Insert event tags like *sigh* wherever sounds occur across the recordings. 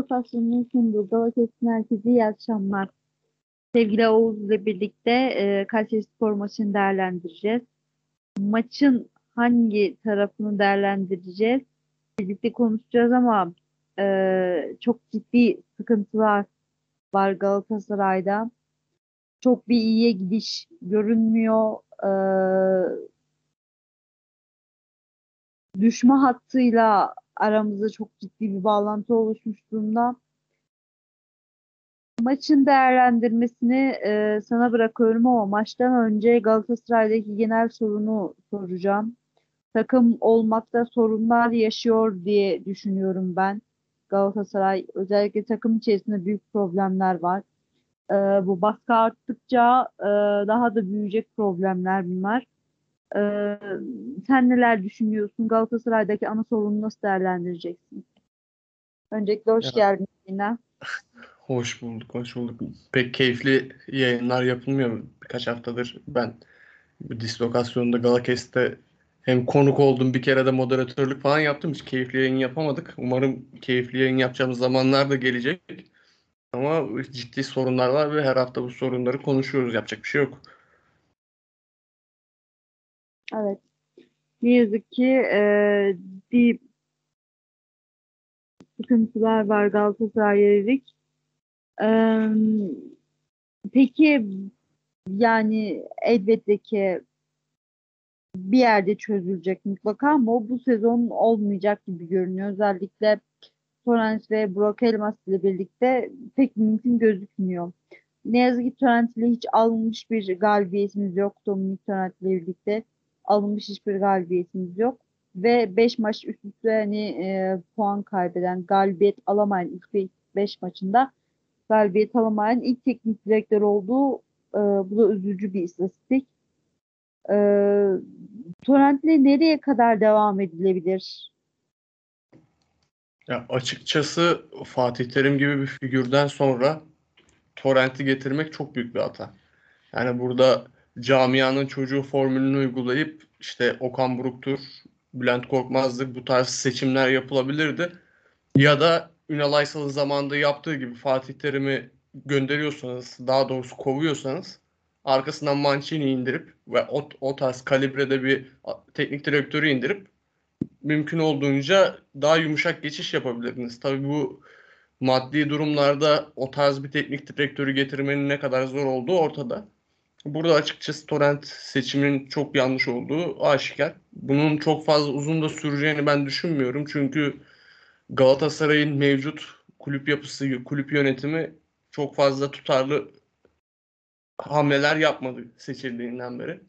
Istasyonunun sunduğu Galatasaray'ın herkese iyi akşamlar. Sevgili Oğuz ile birlikte e, Kayseri Spor maçını değerlendireceğiz. Maçın hangi tarafını değerlendireceğiz? Birlikte konuşacağız ama e, çok ciddi sıkıntılar var Galatasaray'da. Çok bir iyiye gidiş görünmüyor. E, düşme hattıyla aramızda çok ciddi bir bağlantı oluşmuş durumda. Maçın değerlendirmesini e, sana bırakıyorum ama maçtan önce Galatasaray'daki genel sorunu soracağım. Takım olmakta sorunlar yaşıyor diye düşünüyorum ben. Galatasaray özellikle takım içerisinde büyük problemler var. E, bu baskı arttıkça e, daha da büyüyecek problemler bunlar. Ee, sen neler düşünüyorsun? Galatasaray'daki ana sorunu nasıl değerlendireceksin? Öncelikle hoş Ya. geldin yine. *laughs* Hoş bulduk, hoş bulduk. Pek keyifli yayınlar yapılmıyor birkaç haftadır. Ben bu dislokasyonda Galakest'te hem konuk oldum bir kere de moderatörlük falan yaptım. Hiç keyifli yayın yapamadık. Umarım keyifli yayın yapacağımız zamanlar da gelecek. Ama ciddi sorunlar var ve her hafta bu sorunları konuşuyoruz. Yapacak bir şey yok. Evet. Ne yazık ki e, bir sıkıntılar var Galatasaray'a. Ee, peki yani elbette ki bir yerde çözülecek mutlaka ama bu sezon olmayacak gibi görünüyor. Özellikle Torrens ve Burak Elmas ile birlikte pek mümkün gözükmüyor. Ne yazık ki Torrent ile hiç alınmış bir galibiyetimiz yok. Dominik Torrent ile birlikte alınmış hiçbir galibiyetimiz yok. Ve 5 maç üst üste hani e, puan kaybeden, galibiyet alamayan ilk 5 maçında galibiyet alamayan ilk teknik direktör olduğu e, bu da üzücü bir istatistik. E, Torrent'le nereye kadar devam edilebilir? Ya açıkçası Fatih Terim gibi bir figürden sonra Torrent'i getirmek çok büyük bir hata. Yani burada camianın çocuğu formülünü uygulayıp işte Okan Buruk'tur, Bülent Korkmaz'dır bu tarz seçimler yapılabilirdi. Ya da Ünal Aysal'ın zamanında yaptığı gibi Fatih Terim'i gönderiyorsanız, daha doğrusu kovuyorsanız arkasından Mancini indirip ve o, o tarz kalibrede bir teknik direktörü indirip mümkün olduğunca daha yumuşak geçiş yapabilirdiniz. Tabii bu maddi durumlarda o tarz bir teknik direktörü getirmenin ne kadar zor olduğu ortada. Burada açıkçası Torrent seçiminin çok yanlış olduğu aşikar. Bunun çok fazla uzun da süreceğini ben düşünmüyorum. Çünkü Galatasaray'ın mevcut kulüp yapısı, kulüp yönetimi çok fazla tutarlı hamleler yapmadı seçildiğinden beri.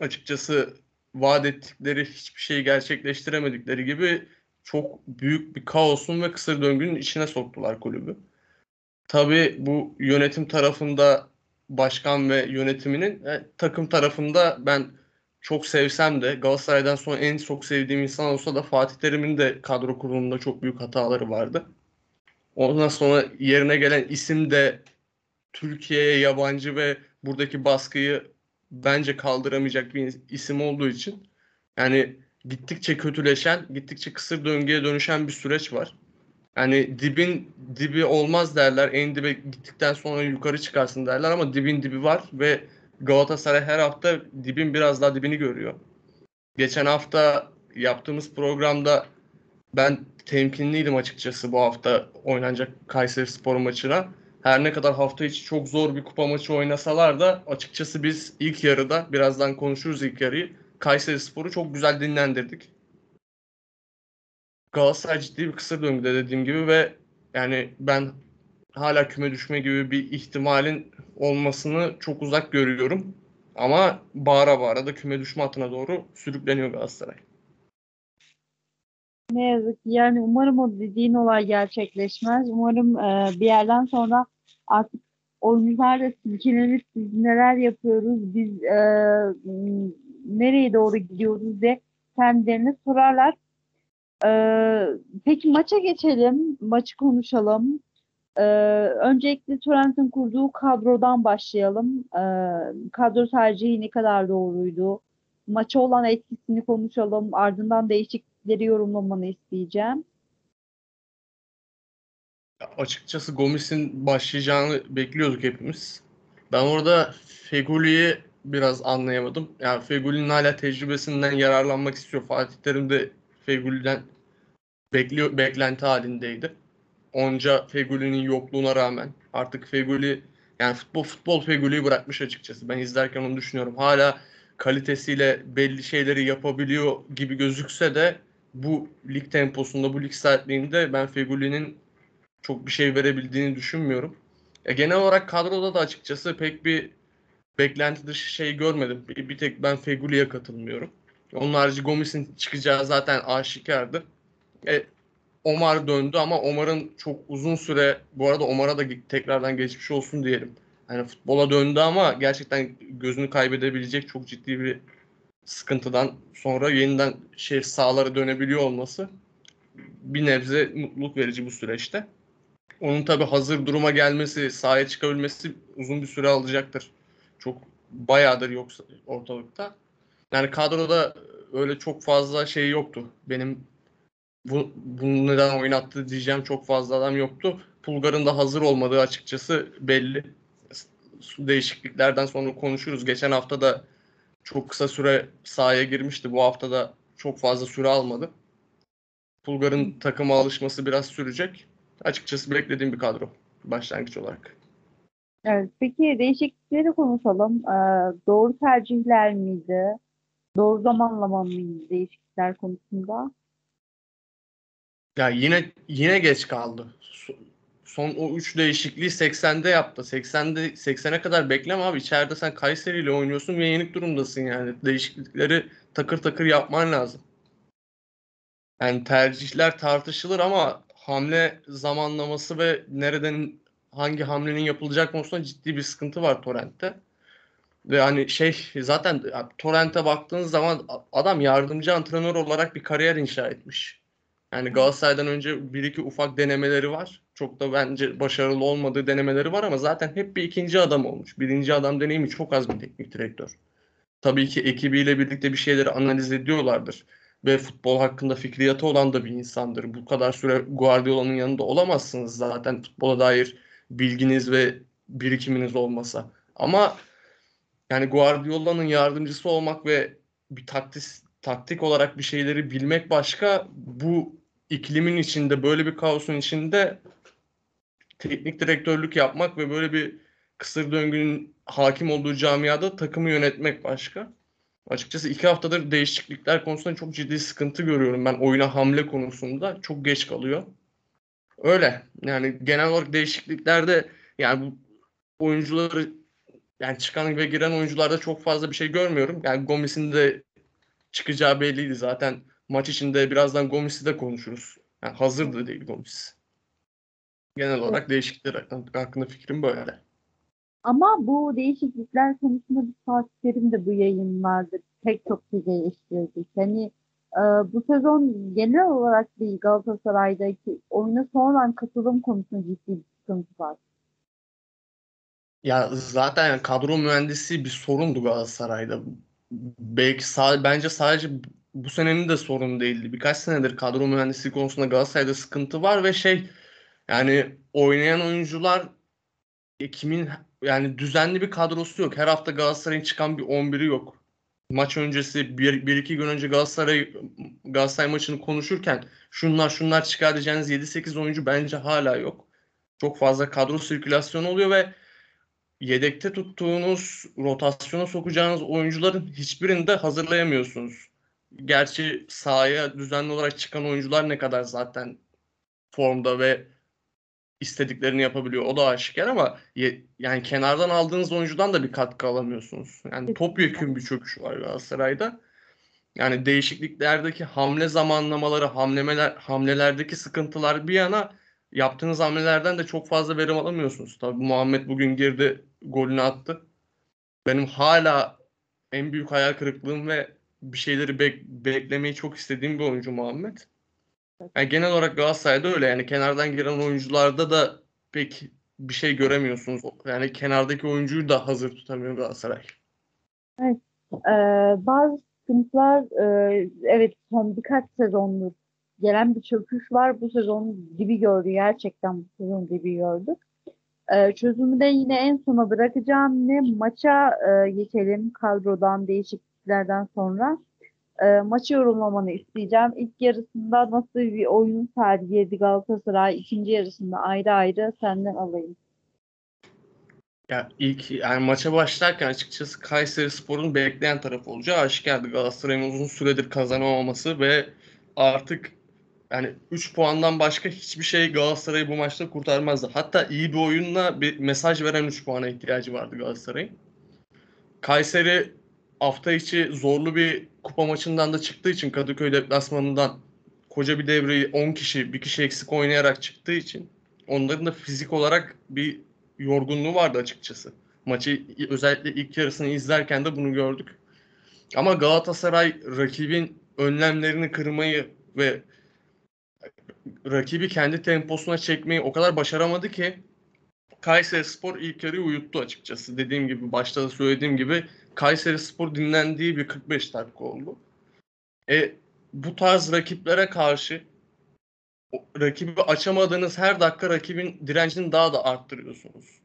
Açıkçası vaat ettikleri hiçbir şeyi gerçekleştiremedikleri gibi çok büyük bir kaosun ve kısır döngünün içine soktular kulübü. Tabii bu yönetim tarafında başkan ve yönetiminin e, takım tarafında ben çok sevsem de Galatasaray'dan sonra en çok sevdiğim insan olsa da Fatih Terim'in de kadro kurulumunda çok büyük hataları vardı. Ondan sonra yerine gelen isim de Türkiye'ye yabancı ve buradaki baskıyı bence kaldıramayacak bir isim olduğu için yani gittikçe kötüleşen, gittikçe kısır döngüye dönüşen bir süreç var. Yani dibin dibi olmaz derler. En dibe gittikten sonra yukarı çıkarsın derler ama dibin dibi var ve Galatasaray her hafta dibin biraz daha dibini görüyor. Geçen hafta yaptığımız programda ben temkinliydim açıkçası bu hafta oynanacak Kayseri Spor maçına. Her ne kadar hafta içi çok zor bir kupa maçı oynasalar da açıkçası biz ilk yarıda birazdan konuşuruz ilk yarıyı. Kayseri Spor'u çok güzel dinlendirdik. Galatasaray ciddi bir kısır döngüde dediğim gibi ve yani ben hala küme düşme gibi bir ihtimalin olmasını çok uzak görüyorum. Ama bağıra bağıra da küme düşme hattına doğru sürükleniyor Galatasaray. Ne yazık ki yani umarım o dediğin olay gerçekleşmez. Umarım e, bir yerden sonra artık oyuncular da silkelenip biz neler yapıyoruz, biz e, nereye doğru gidiyoruz diye kendilerine sorarlar. Ee, peki maça geçelim, maçı konuşalım. Ee, öncelikle Torrent'in kurduğu kadrodan başlayalım. Ee, kadro tercihi ne kadar doğruydu? Maça olan etkisini konuşalım. Ardından değişiklikleri yorumlamanı isteyeceğim. Açıkçası Gomis'in başlayacağını bekliyorduk hepimiz. Ben orada Feguli'yi biraz anlayamadım. Yani Feguli'nin hala tecrübesinden yararlanmak istiyor. Fatih Terim de Feguli'den bekliyor, beklenti halindeydi. Onca Feguli'nin yokluğuna rağmen artık Feguli yani futbol futbol Feguli'yi bırakmış açıkçası. Ben izlerken onu düşünüyorum. Hala kalitesiyle belli şeyleri yapabiliyor gibi gözükse de bu lig temposunda, bu lig saatliğinde ben Feguli'nin çok bir şey verebildiğini düşünmüyorum. Ya genel olarak kadroda da açıkçası pek bir beklenti dışı şey görmedim. Bir, bir tek ben Feguli'ye katılmıyorum. Onun harici Gomis'in çıkacağı zaten aşikardı. E, Omar döndü ama Omar'ın çok uzun süre bu arada Omar'a da tekrardan geçmiş olsun diyelim. Hani futbola döndü ama gerçekten gözünü kaybedebilecek çok ciddi bir sıkıntıdan sonra yeniden şey sağlara dönebiliyor olması bir nebze mutluluk verici bu süreçte. Onun tabi hazır duruma gelmesi, sahaya çıkabilmesi uzun bir süre alacaktır. Çok bayağıdır yoksa ortalıkta. Yani kadroda öyle çok fazla şey yoktu. Benim bu, bunu neden oynattı diyeceğim çok fazla adam yoktu. Pulgar'ın da hazır olmadığı açıkçası belli. Değişikliklerden sonra konuşuruz. Geçen hafta da çok kısa süre sahaya girmişti. Bu hafta da çok fazla süre almadı. Pulgar'ın takıma alışması biraz sürecek. Açıkçası beklediğim bir kadro başlangıç olarak. Evet, peki değişiklikleri konuşalım. Ee, doğru tercihler miydi? Doğru zamanlama mıydı değişiklikler konusunda? Ya yine yine geç kaldı. Son o 3 değişikliği 80'de yaptı. 80'de 80'e kadar bekleme abi. İçeride sen Kayseri ile oynuyorsun ve yenik durumdasın yani. Değişiklikleri takır takır yapman lazım. Yani tercihler tartışılır ama hamle zamanlaması ve nereden hangi hamlenin yapılacak konusunda ciddi bir sıkıntı var Torrent'te. Ve hani şey zaten Torrent'e baktığınız zaman adam yardımcı antrenör olarak bir kariyer inşa etmiş. Yani Galatasaray'dan önce bir iki ufak denemeleri var. Çok da bence başarılı olmadığı denemeleri var ama zaten hep bir ikinci adam olmuş. Birinci adam deneyimi çok az bir teknik direktör. Tabii ki ekibiyle birlikte bir şeyleri analiz ediyorlardır. Ve futbol hakkında fikriyatı olan da bir insandır. Bu kadar süre Guardiola'nın yanında olamazsınız zaten futbola dair bilginiz ve birikiminiz olmasa. Ama yani Guardiola'nın yardımcısı olmak ve bir taktik taktik olarak bir şeyleri bilmek başka. Bu iklimin içinde böyle bir kaosun içinde teknik direktörlük yapmak ve böyle bir kısır döngünün hakim olduğu camiada takımı yönetmek başka. Açıkçası iki haftadır değişiklikler konusunda çok ciddi sıkıntı görüyorum ben oyuna hamle konusunda. Çok geç kalıyor. Öyle. Yani genel olarak değişikliklerde yani bu oyuncuları yani çıkan ve giren oyuncularda çok fazla bir şey görmüyorum. Yani Gomis'in de çıkacağı belliydi zaten. Maç içinde birazdan Gomis'i de konuşuruz. Yani hazır da değil Gomis. Genel olarak değişiklikler hakkında fikrim böyle. Ama bu değişiklikler konusunda bir Fatih Terim de bu yayınlarda pek çok şey değiştirdik. Hani e, bu sezon genel olarak değil Galatasaray'daki oyuna sonradan katılım konusunda ciddi bir sıkıntı var. Ya zaten kadro mühendisi bir sorundu Galatasaray'da. Belki sağ, bence sadece bu senenin de sorun değildi. Birkaç senedir kadro mühendisliği konusunda Galatasaray'da sıkıntı var ve şey yani oynayan oyuncular e, kimin yani düzenli bir kadrosu yok. Her hafta Galatasaray'ın çıkan bir 11'i yok. Maç öncesi bir, bir iki gün önce Galatasaray Galatasaray maçını konuşurken şunlar şunlar çıkaracağınız 7-8 oyuncu bence hala yok. Çok fazla kadro sirkülasyonu oluyor ve yedekte tuttuğunuz, rotasyona sokacağınız oyuncuların hiçbirini de hazırlayamıyorsunuz. Gerçi sahaya düzenli olarak çıkan oyuncular ne kadar zaten formda ve istediklerini yapabiliyor. O da aşikar ama ye, yani kenardan aldığınız oyuncudan da bir katkı alamıyorsunuz. Yani topyekun bir çöküş var Galatasaray'da. Yani değişikliklerdeki hamle zamanlamaları, hamlemeler, hamlelerdeki sıkıntılar bir yana yaptığınız hamlelerden de çok fazla verim alamıyorsunuz. Tabii Muhammed bugün girdi, golünü attı. Benim hala en büyük hayal kırıklığım ve bir şeyleri bek- beklemeyi çok istediğim bir oyuncu Muhammed. Yani genel olarak Galatasaray'da öyle yani kenardan giren oyuncularda da pek bir şey göremiyorsunuz. Yani kenardaki oyuncuyu da hazır tutamıyor Galatasaray. Evet. Ee, bazı sıkıntılar e, evet son birkaç sezondur gelen bir çöküş var. Bu sezon dibi gördü. Gerçekten bu sezon dibi gördük. Ee, çözümü de yine en sona bırakacağım. Ne maça e, geçelim kadrodan değişikliklerden sonra. E, maçı yorumlamanı isteyeceğim. İlk yarısında nasıl bir oyun sergiledi Galatasaray? İkinci yarısında ayrı ayrı senden alayım. Ya ilk yani maça başlarken açıkçası Kayseri Spor'un bekleyen tarafı olacağı aşikardı. Galatasaray'ın uzun süredir kazanamaması ve artık yani 3 puandan başka hiçbir şey Galatasaray'ı bu maçta kurtarmazdı. Hatta iyi bir oyunla bir mesaj veren 3 puana ihtiyacı vardı Galatasaray'ın. Kayseri hafta içi zorlu bir kupa maçından da çıktığı için Kadıköy deplasmanından koca bir devreyi 10 kişi, bir kişi eksik oynayarak çıktığı için onların da fizik olarak bir yorgunluğu vardı açıkçası. Maçı özellikle ilk yarısını izlerken de bunu gördük. Ama Galatasaray rakibin önlemlerini kırmayı ve rakibi kendi temposuna çekmeyi o kadar başaramadı ki Kayseri Spor ilk yarıyı uyuttu açıkçası. Dediğim gibi başta da söylediğim gibi Kayseri Spor dinlendiği bir 45 dakika oldu. E, bu tarz rakiplere karşı rakibi açamadığınız her dakika rakibin direncini daha da arttırıyorsunuz.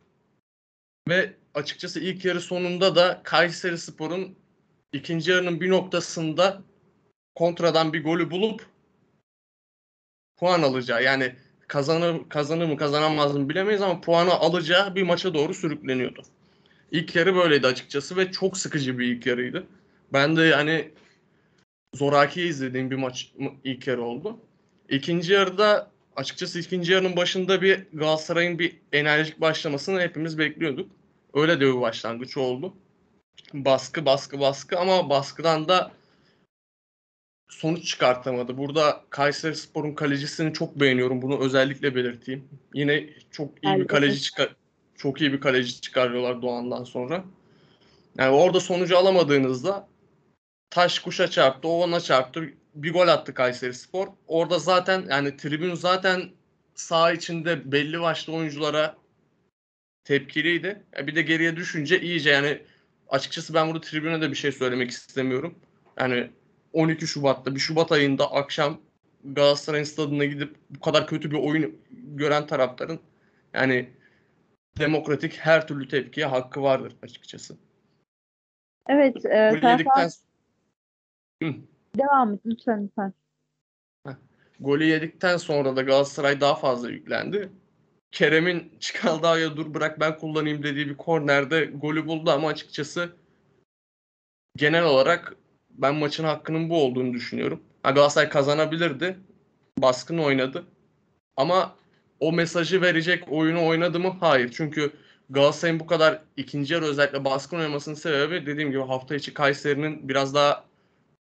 Ve açıkçası ilk yarı sonunda da Kayseri Spor'un ikinci yarının bir noktasında kontradan bir golü bulup puan alacağı yani kazanır, kazanır mı kazanamaz mı bilemeyiz ama puanı alacağı bir maça doğru sürükleniyordu. İlk yarı böyleydi açıkçası ve çok sıkıcı bir ilk yarıydı. Ben de yani zoraki izlediğim bir maç ilk yarı oldu. İkinci yarıda açıkçası ikinci yarının başında bir Galatasaray'ın bir enerjik başlamasını hepimiz bekliyorduk. Öyle de bir başlangıç oldu. Baskı baskı baskı ama baskıdan da sonuç çıkartamadı. Burada Kayseri Spor'un kalecisini çok beğeniyorum. Bunu özellikle belirteyim. Yine çok iyi bir kaleci çıkar çok iyi bir kaleci çıkarıyorlar Doğan'dan sonra. Yani orada sonucu alamadığınızda taş kuşa çarptı, o ona çarptı. Bir gol attı Kayseri Spor. Orada zaten yani tribün zaten sağ içinde belli başlı oyunculara tepkiliydi. Yani bir de geriye düşünce iyice yani açıkçası ben burada tribüne de bir şey söylemek istemiyorum. Yani 12 Şubat'ta bir Şubat ayında akşam Galatasaray'ın stadına gidip bu kadar kötü bir oyun gören taraftarın yani demokratik her türlü tepkiye hakkı vardır açıkçası. Evet. E, Golü yedikten... Devam et lütfen lütfen. Golü yedikten sonra da Galatasaray daha fazla yüklendi. Kerem'in Çikaldağ'a dur bırak ben kullanayım dediği bir kornerde golü buldu ama açıkçası genel olarak ben maçın hakkının bu olduğunu düşünüyorum. Ha, Galatasaray kazanabilirdi. Baskın oynadı. Ama o mesajı verecek oyunu oynadı mı? Hayır. Çünkü Galatasaray'ın bu kadar ikinci yarı özellikle baskın oynamasının sebebi dediğim gibi hafta içi Kayseri'nin biraz daha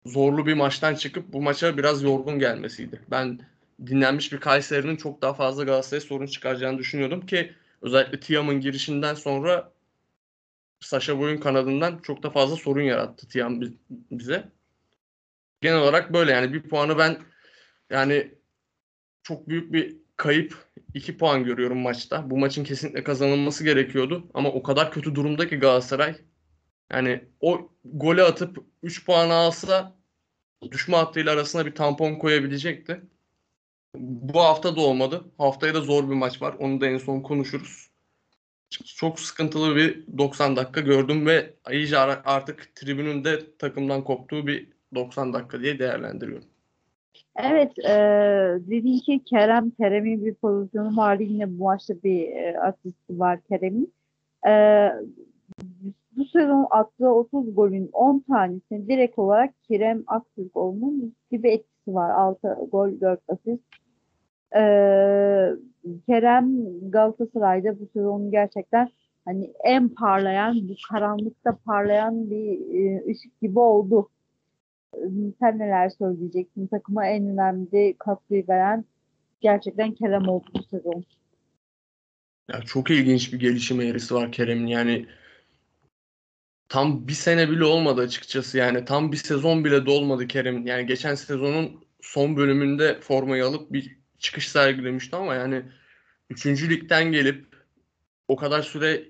zorlu bir maçtan çıkıp bu maça biraz yorgun gelmesiydi. Ben dinlenmiş bir Kayseri'nin çok daha fazla Galatasaray'a sorun çıkaracağını düşünüyordum ki özellikle Tiam'ın girişinden sonra Saşa Boy'un kanadından çok da fazla sorun yarattı Tiam bize. Genel olarak böyle yani bir puanı ben yani çok büyük bir kayıp 2 puan görüyorum maçta. Bu maçın kesinlikle kazanılması gerekiyordu. Ama o kadar kötü durumda ki Galatasaray. Yani o golü atıp 3 puan alsa düşme hattıyla arasına bir tampon koyabilecekti. Bu hafta da olmadı. Haftaya da zor bir maç var. Onu da en son konuşuruz. Çok sıkıntılı bir 90 dakika gördüm ve iyice artık tribünün de takımdan koptuğu bir 90 dakika diye değerlendiriyorum. Evet, e, dediğin ki Kerem, Kerem'in bir pozisyonu vardı. Yine bu maçta bir e, asisti var Kerem'in. E, bu sezon attığı 30 golün 10 tanesini direkt olarak Kerem Aktürkoğlu'nun gibi etkisi var. 6 gol, 4 asist. E, Kerem Galatasaray'da bu sezon gerçekten hani en parlayan, bu karanlıkta parlayan bir e, ışık gibi oldu sen neler söyleyeceksin? Takıma en önemli katkıyı veren gerçekten Kerem oldu bu sezon. Ya çok ilginç bir gelişim eğrisi var Kerem'in. Yani tam bir sene bile olmadı açıkçası. Yani tam bir sezon bile dolmadı Kerem'in. Yani geçen sezonun son bölümünde formayı alıp bir çıkış sergilemişti ama yani 3. ligden gelip o kadar süre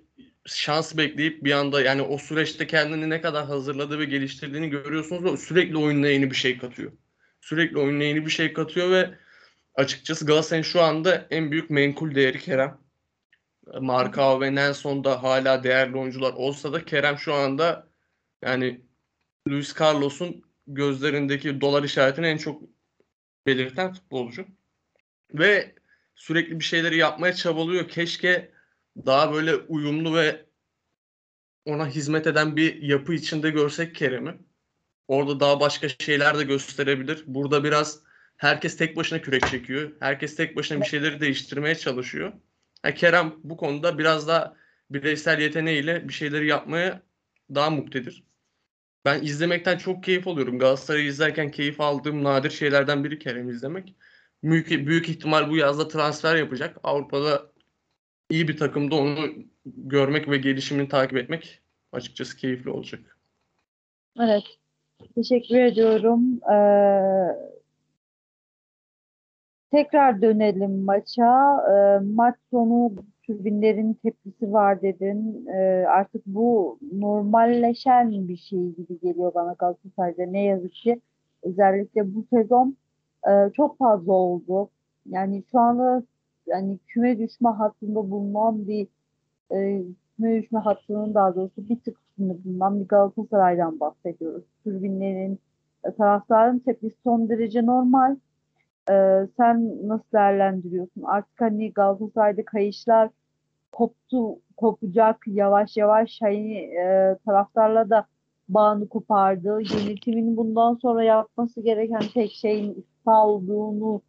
şans bekleyip bir anda yani o süreçte kendini ne kadar hazırladığı ve geliştirdiğini görüyorsunuz ve sürekli oyununa yeni bir şey katıyor. Sürekli oyuna yeni bir şey katıyor ve açıkçası Galatasaray'ın şu anda en büyük menkul değeri Kerem. Marka ve Nelson da hala değerli oyuncular olsa da Kerem şu anda yani Luis Carlos'un gözlerindeki dolar işaretini en çok belirten futbolcu. Ve sürekli bir şeyleri yapmaya çabalıyor. Keşke daha böyle uyumlu ve ona hizmet eden bir yapı içinde görsek Kerem'i. Orada daha başka şeyler de gösterebilir. Burada biraz herkes tek başına kürek çekiyor. Herkes tek başına bir şeyleri değiştirmeye çalışıyor. Yani Kerem bu konuda biraz daha bireysel yeteneğiyle bir şeyleri yapmaya daha muktedir. Ben izlemekten çok keyif alıyorum. Galatasaray'ı izlerken keyif aldığım nadir şeylerden biri Kerem izlemek. Büyük, büyük ihtimal bu yazda transfer yapacak. Avrupa'da iyi bir takımda onu görmek ve gelişimini takip etmek açıkçası keyifli olacak. Evet. Teşekkür ediyorum. Ee, tekrar dönelim maça. Ee, maç sonu tribünlerin tepkisi var dedin. Ee, artık bu normalleşen bir şey gibi geliyor bana Galatasaray'da. Ne yazık ki özellikle bu sezon e, çok fazla oldu. Yani şu anda yani küme düşme hattında bulunan bir e, küme düşme hattının daha doğrusu bir tık üstünde bulunan bir Galatasaray'dan bahsediyoruz. Tribünlerin, e, taraftarın tepkisi son derece normal. E, sen nasıl değerlendiriyorsun? Artık hani Galatasaray'da kayışlar koptu, kopacak yavaş yavaş hani e, taraftarla da bağını kopardı. Yönetimin bundan sonra yapması gereken tek şeyin istifa olduğunu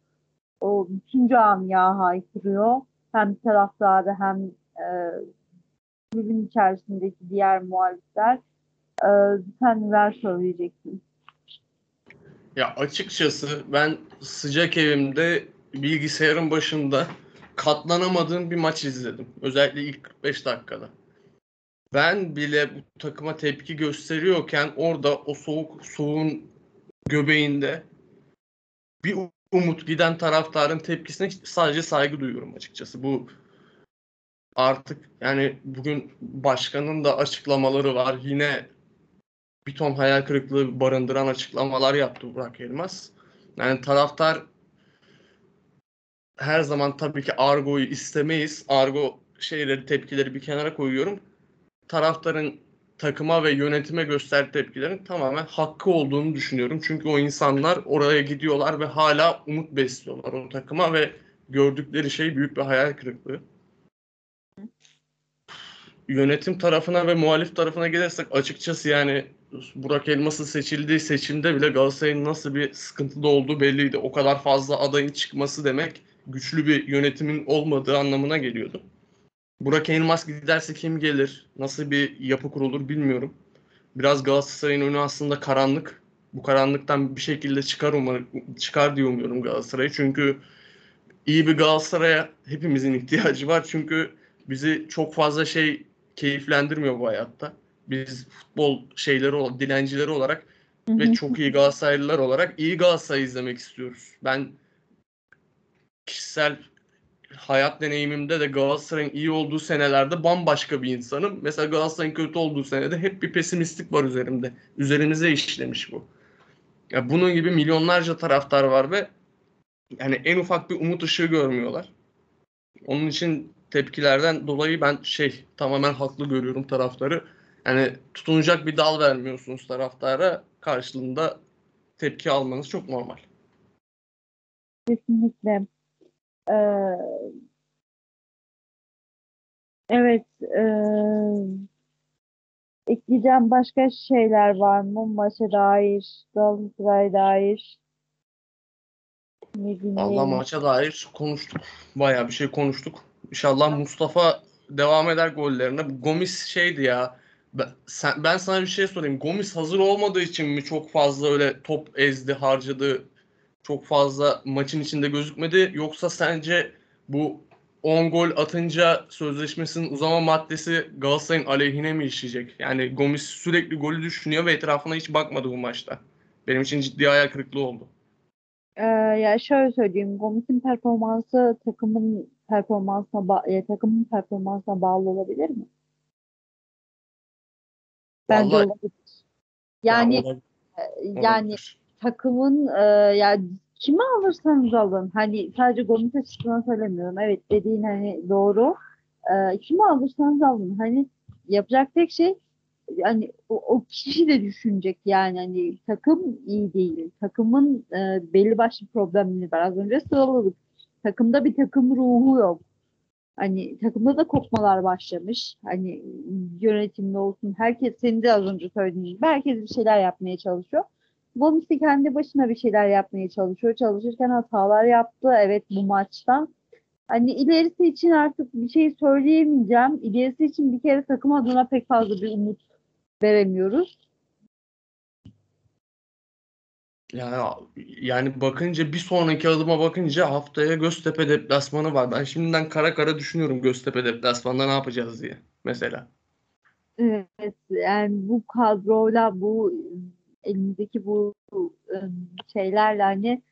o bütün camia haykırıyor. Hem taraftarı hem e, kulübün içerisindeki diğer muhalifler. E, sen neler söyleyeceksin? Ya açıkçası ben sıcak evimde bilgisayarın başında katlanamadığım bir maç izledim. Özellikle ilk 45 dakikada. Ben bile bu takıma tepki gösteriyorken orada o soğuk soğuğun göbeğinde bir umut giden taraftarın tepkisine sadece saygı duyuyorum açıkçası. Bu artık yani bugün başkanın da açıklamaları var. Yine bir ton hayal kırıklığı barındıran açıklamalar yaptı Burak Elmas. Yani taraftar her zaman tabii ki argoyu istemeyiz. Argo şeyleri, tepkileri bir kenara koyuyorum. Taraftarın takıma ve yönetime göster tepkilerin tamamen hakkı olduğunu düşünüyorum. Çünkü o insanlar oraya gidiyorlar ve hala umut besliyorlar o takıma ve gördükleri şey büyük bir hayal kırıklığı. Yönetim tarafına ve muhalif tarafına gelirsek açıkçası yani Burak Elmas'ın seçildiği seçimde bile Galatasaray'ın nasıl bir sıkıntıda olduğu belliydi. O kadar fazla adayın çıkması demek güçlü bir yönetimin olmadığı anlamına geliyordu. Burak Elmas giderse kim gelir? Nasıl bir yapı kurulur bilmiyorum. Biraz Galatasaray'ın önü aslında karanlık. Bu karanlıktan bir şekilde çıkar umarım, çıkar diye umuyorum Galatasaray'ı. Çünkü iyi bir Galatasaray'a hepimizin ihtiyacı var. Çünkü bizi çok fazla şey keyiflendirmiyor bu hayatta. Biz futbol şeyleri, dilencileri olarak ve çok iyi Galatasaraylılar olarak iyi Galatasaray izlemek istiyoruz. Ben kişisel hayat deneyimimde de Galatasaray'ın iyi olduğu senelerde bambaşka bir insanım. Mesela Galatasaray'ın kötü olduğu senede hep bir pesimistlik var üzerimde. Üzerimize işlemiş bu. Ya bunun gibi milyonlarca taraftar var ve yani en ufak bir umut ışığı görmüyorlar. Onun için tepkilerden dolayı ben şey tamamen haklı görüyorum taraftarı. Yani tutunacak bir dal vermiyorsunuz taraftara karşılığında tepki almanız çok normal. Kesinlikle. Ee, evet. E, ekleyeceğim başka şeyler var mı? Maça dair, Galatasaray'a dair. Ne Allah maça dair konuştuk. Bayağı bir şey konuştuk. İnşallah Mustafa devam eder gollerine. Gomis şeydi ya. Ben sana bir şey sorayım. Gomis hazır olmadığı için mi çok fazla öyle top ezdi, harcadı, çok fazla maçın içinde gözükmedi? Yoksa sence bu 10 gol atınca sözleşmesinin uzama maddesi Galatasaray'ın aleyhine mi işleyecek? Yani Gomis sürekli golü düşünüyor ve etrafına hiç bakmadı bu maçta. Benim için ciddi hayal kırıklığı oldu. Ee, ya şöyle söyleyeyim. Gomis'in performansı takımın performansına ba- e, takımın performansına bağlı olabilir mi? Bence Vallahi, olabilir. Yani ya olabilir. yani takımın e, yani kimi alırsanız alın. Hani sadece Gomez açısından söylemiyorum. Evet dediğin hani doğru. E, kimi alırsanız alın. Hani yapacak tek şey hani o, o kişi de düşünecek yani hani takım iyi değil. Takımın e, belli başlı problemleri var. Az önce sıraladık. Takımda bir takım ruhu yok. Hani takımda da kopmalar başlamış. Hani yönetimde olsun. Herkes senin de az önce söylediğin gibi herkes bir şeyler yapmaya çalışıyor. De kendi başına bir şeyler yapmaya çalışıyor. Çalışırken hatalar yaptı. Evet bu maçta. Hani ilerisi için artık bir şey söyleyemeyeceğim. İlerisi için bir kere takım adına pek fazla bir umut veremiyoruz. Yani yani bakınca bir sonraki adıma bakınca haftaya Göztepe deplasmanı var. Ben şimdiden kara kara düşünüyorum Göztepe deplasmanında ne yapacağız diye mesela. Evet yani bu kadroyla bu elimizdeki bu ıı, şeylerle hani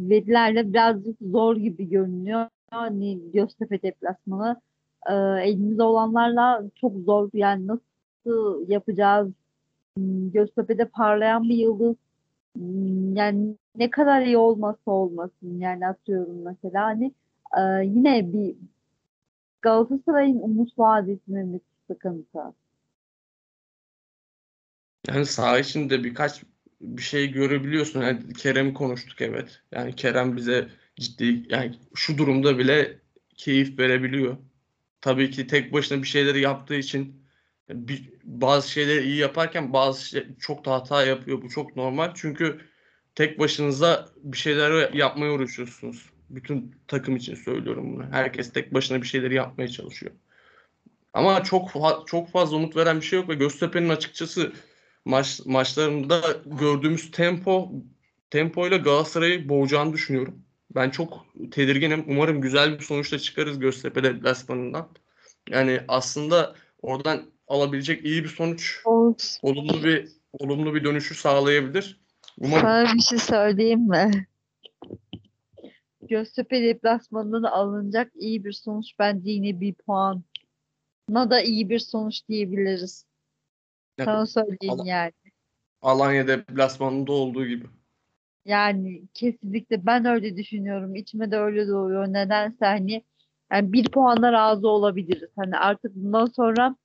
verilerle birazcık zor gibi görünüyor. Hani Göztepe deplasmanı e, elimizde olanlarla çok zor yani nasıl yapacağız? Hmm, Göztepe'de parlayan bir yıldız Hmm, yani ne kadar iyi olmasa olmasın yani atıyorum mesela hani e, yine bir Galatasaray'ın umut vaat etmemiz sıkıntı. Yani saha içinde birkaç bir şey görebiliyorsun. Yani Kerem'i konuştuk evet. Yani Kerem bize ciddi yani şu durumda bile keyif verebiliyor. Tabii ki tek başına bir şeyleri yaptığı için bir, bazı şeyleri iyi yaparken bazı şey, çok da hata yapıyor. Bu çok normal. Çünkü tek başınıza bir şeyler yapmaya uğraşıyorsunuz. Bütün takım için söylüyorum bunu. Herkes tek başına bir şeyleri yapmaya çalışıyor. Ama çok çok fazla umut veren bir şey yok ve Göztepe'nin açıkçası maç maçlarında gördüğümüz tempo tempoyla Galatasaray'ı boğacağını düşünüyorum. Ben çok tedirginim. Umarım güzel bir sonuçla çıkarız Göztepe deplasmanından. Yani aslında oradan alabilecek iyi bir sonuç Olsun. olumlu bir olumlu bir dönüşü sağlayabilir. Umarım. Sana bir şey söyleyeyim mi? Göztepe deplasmanından alınacak iyi bir sonuç bence yine bir puan. Na da iyi bir sonuç diyebiliriz. Sana söyleyeyim Al- yani. Alanya deplasmanında olduğu gibi. Yani kesinlikle ben öyle düşünüyorum. İçime de öyle doğuyor. Nedense hani yani bir puanla razı olabiliriz. Hani artık bundan sonra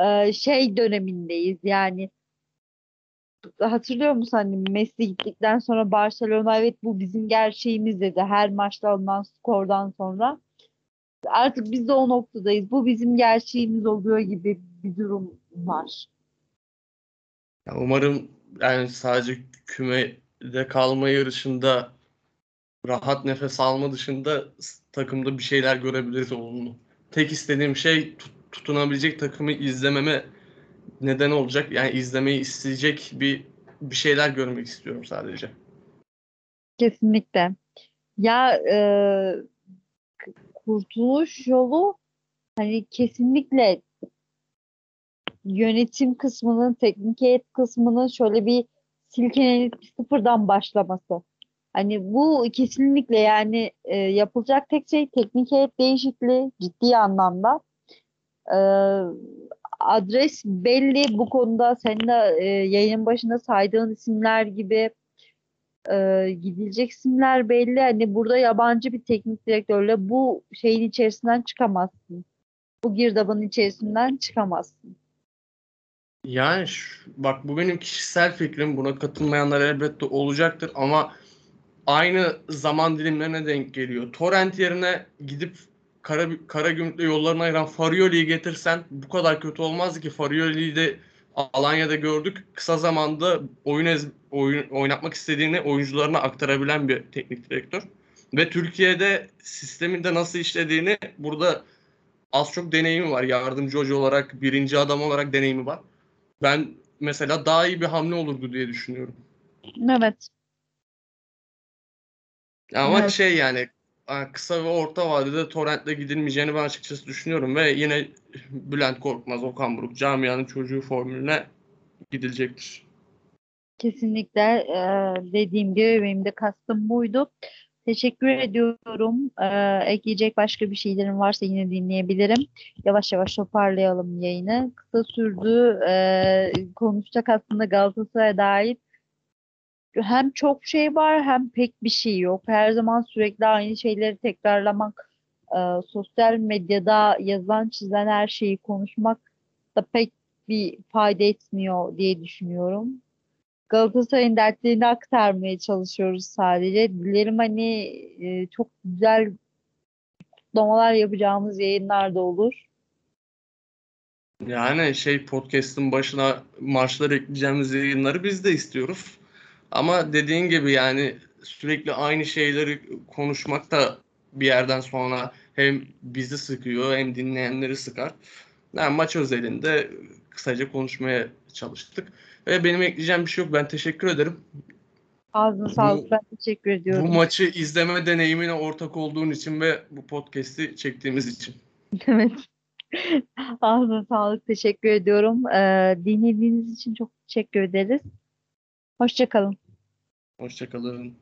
e, şey dönemindeyiz. Yani hatırlıyor musun hani Messi gittikten sonra Barcelona evet bu bizim gerçeğimiz dedi. Her maçta alınan skordan sonra. Artık biz de o noktadayız. Bu bizim gerçeğimiz oluyor gibi bir durum var. Umarım yani sadece kümede kalma yarışında rahat nefes alma dışında takımda bir şeyler görebiliriz olumlu. Tek istediğim şey tutunabilecek takımı izlememe neden olacak. Yani izlemeyi isteyecek bir bir şeyler görmek istiyorum sadece. Kesinlikle. Ya e, kurtuluş yolu hani kesinlikle yönetim kısmının, teknik heyet kısmının şöyle bir silkelenip sıfırdan başlaması. Hani bu kesinlikle yani e, yapılacak tek şey teknik heyet değişikliği ciddi anlamda. E, adres belli bu konuda senin de e, yayının başında saydığın isimler gibi e, gidilecek isimler belli. Hani burada yabancı bir teknik direktörle bu şeyin içerisinden çıkamazsın. Bu girdabın içerisinden çıkamazsın. Yani şu, bak bu benim kişisel fikrim. Buna katılmayanlar elbette olacaktır ama aynı zaman dilimlerine denk geliyor. Torrent yerine gidip kara, kara gümrükle yollarını ayıran Farioli'yi getirsen bu kadar kötü olmazdı ki Farioli'yi de Alanya'da gördük. Kısa zamanda oyun, ez, oyun oynatmak istediğini oyuncularına aktarabilen bir teknik direktör. Ve Türkiye'de sistemin de nasıl işlediğini burada az çok deneyimi var. Yardımcı hoca olarak, birinci adam olarak deneyimi var. Ben mesela daha iyi bir hamle olurdu diye düşünüyorum. Evet. Ama evet. şey yani kısa ve orta vadede Torrent'le gidilmeyeceğini ben açıkçası düşünüyorum ve yine Bülent Korkmaz, Okan Buruk camianın çocuğu formülüne gidilecektir. Kesinlikle ee, dediğim gibi benim de kastım buydu. Teşekkür ediyorum. Ee, ekleyecek başka bir şeylerim varsa yine dinleyebilirim. Yavaş yavaş toparlayalım yayını. Kısa sürdü. Ee, konuşacak aslında Galatasaray'a dair hem çok şey var hem pek bir şey yok. Her zaman sürekli aynı şeyleri tekrarlamak, e, sosyal medyada yazan çizen her şeyi konuşmak da pek bir fayda etmiyor diye düşünüyorum. Galatasaray'ın dertlerini aktarmaya çalışıyoruz sadece. Dilerim hani e, çok güzel kutlamalar yapacağımız yayınlar da olur. Yani şey podcast'ın başına marşlar ekleyeceğimiz yayınları biz de istiyoruz. Ama dediğin gibi yani sürekli aynı şeyleri konuşmak da bir yerden sonra hem bizi sıkıyor hem dinleyenleri sıkar. Yani maç özelinde kısaca konuşmaya çalıştık. Ve benim ekleyeceğim bir şey yok. Ben teşekkür ederim. Ağzına sağlık. Ben teşekkür ediyorum. Bu maçı izleme deneyimine ortak olduğun için ve bu podcast'i çektiğimiz için. *laughs* Evet. Ağzına sağlık. Teşekkür ediyorum. Ee, dinlediğiniz için çok teşekkür ederiz. Hoşçakalın. Hoşçakalın.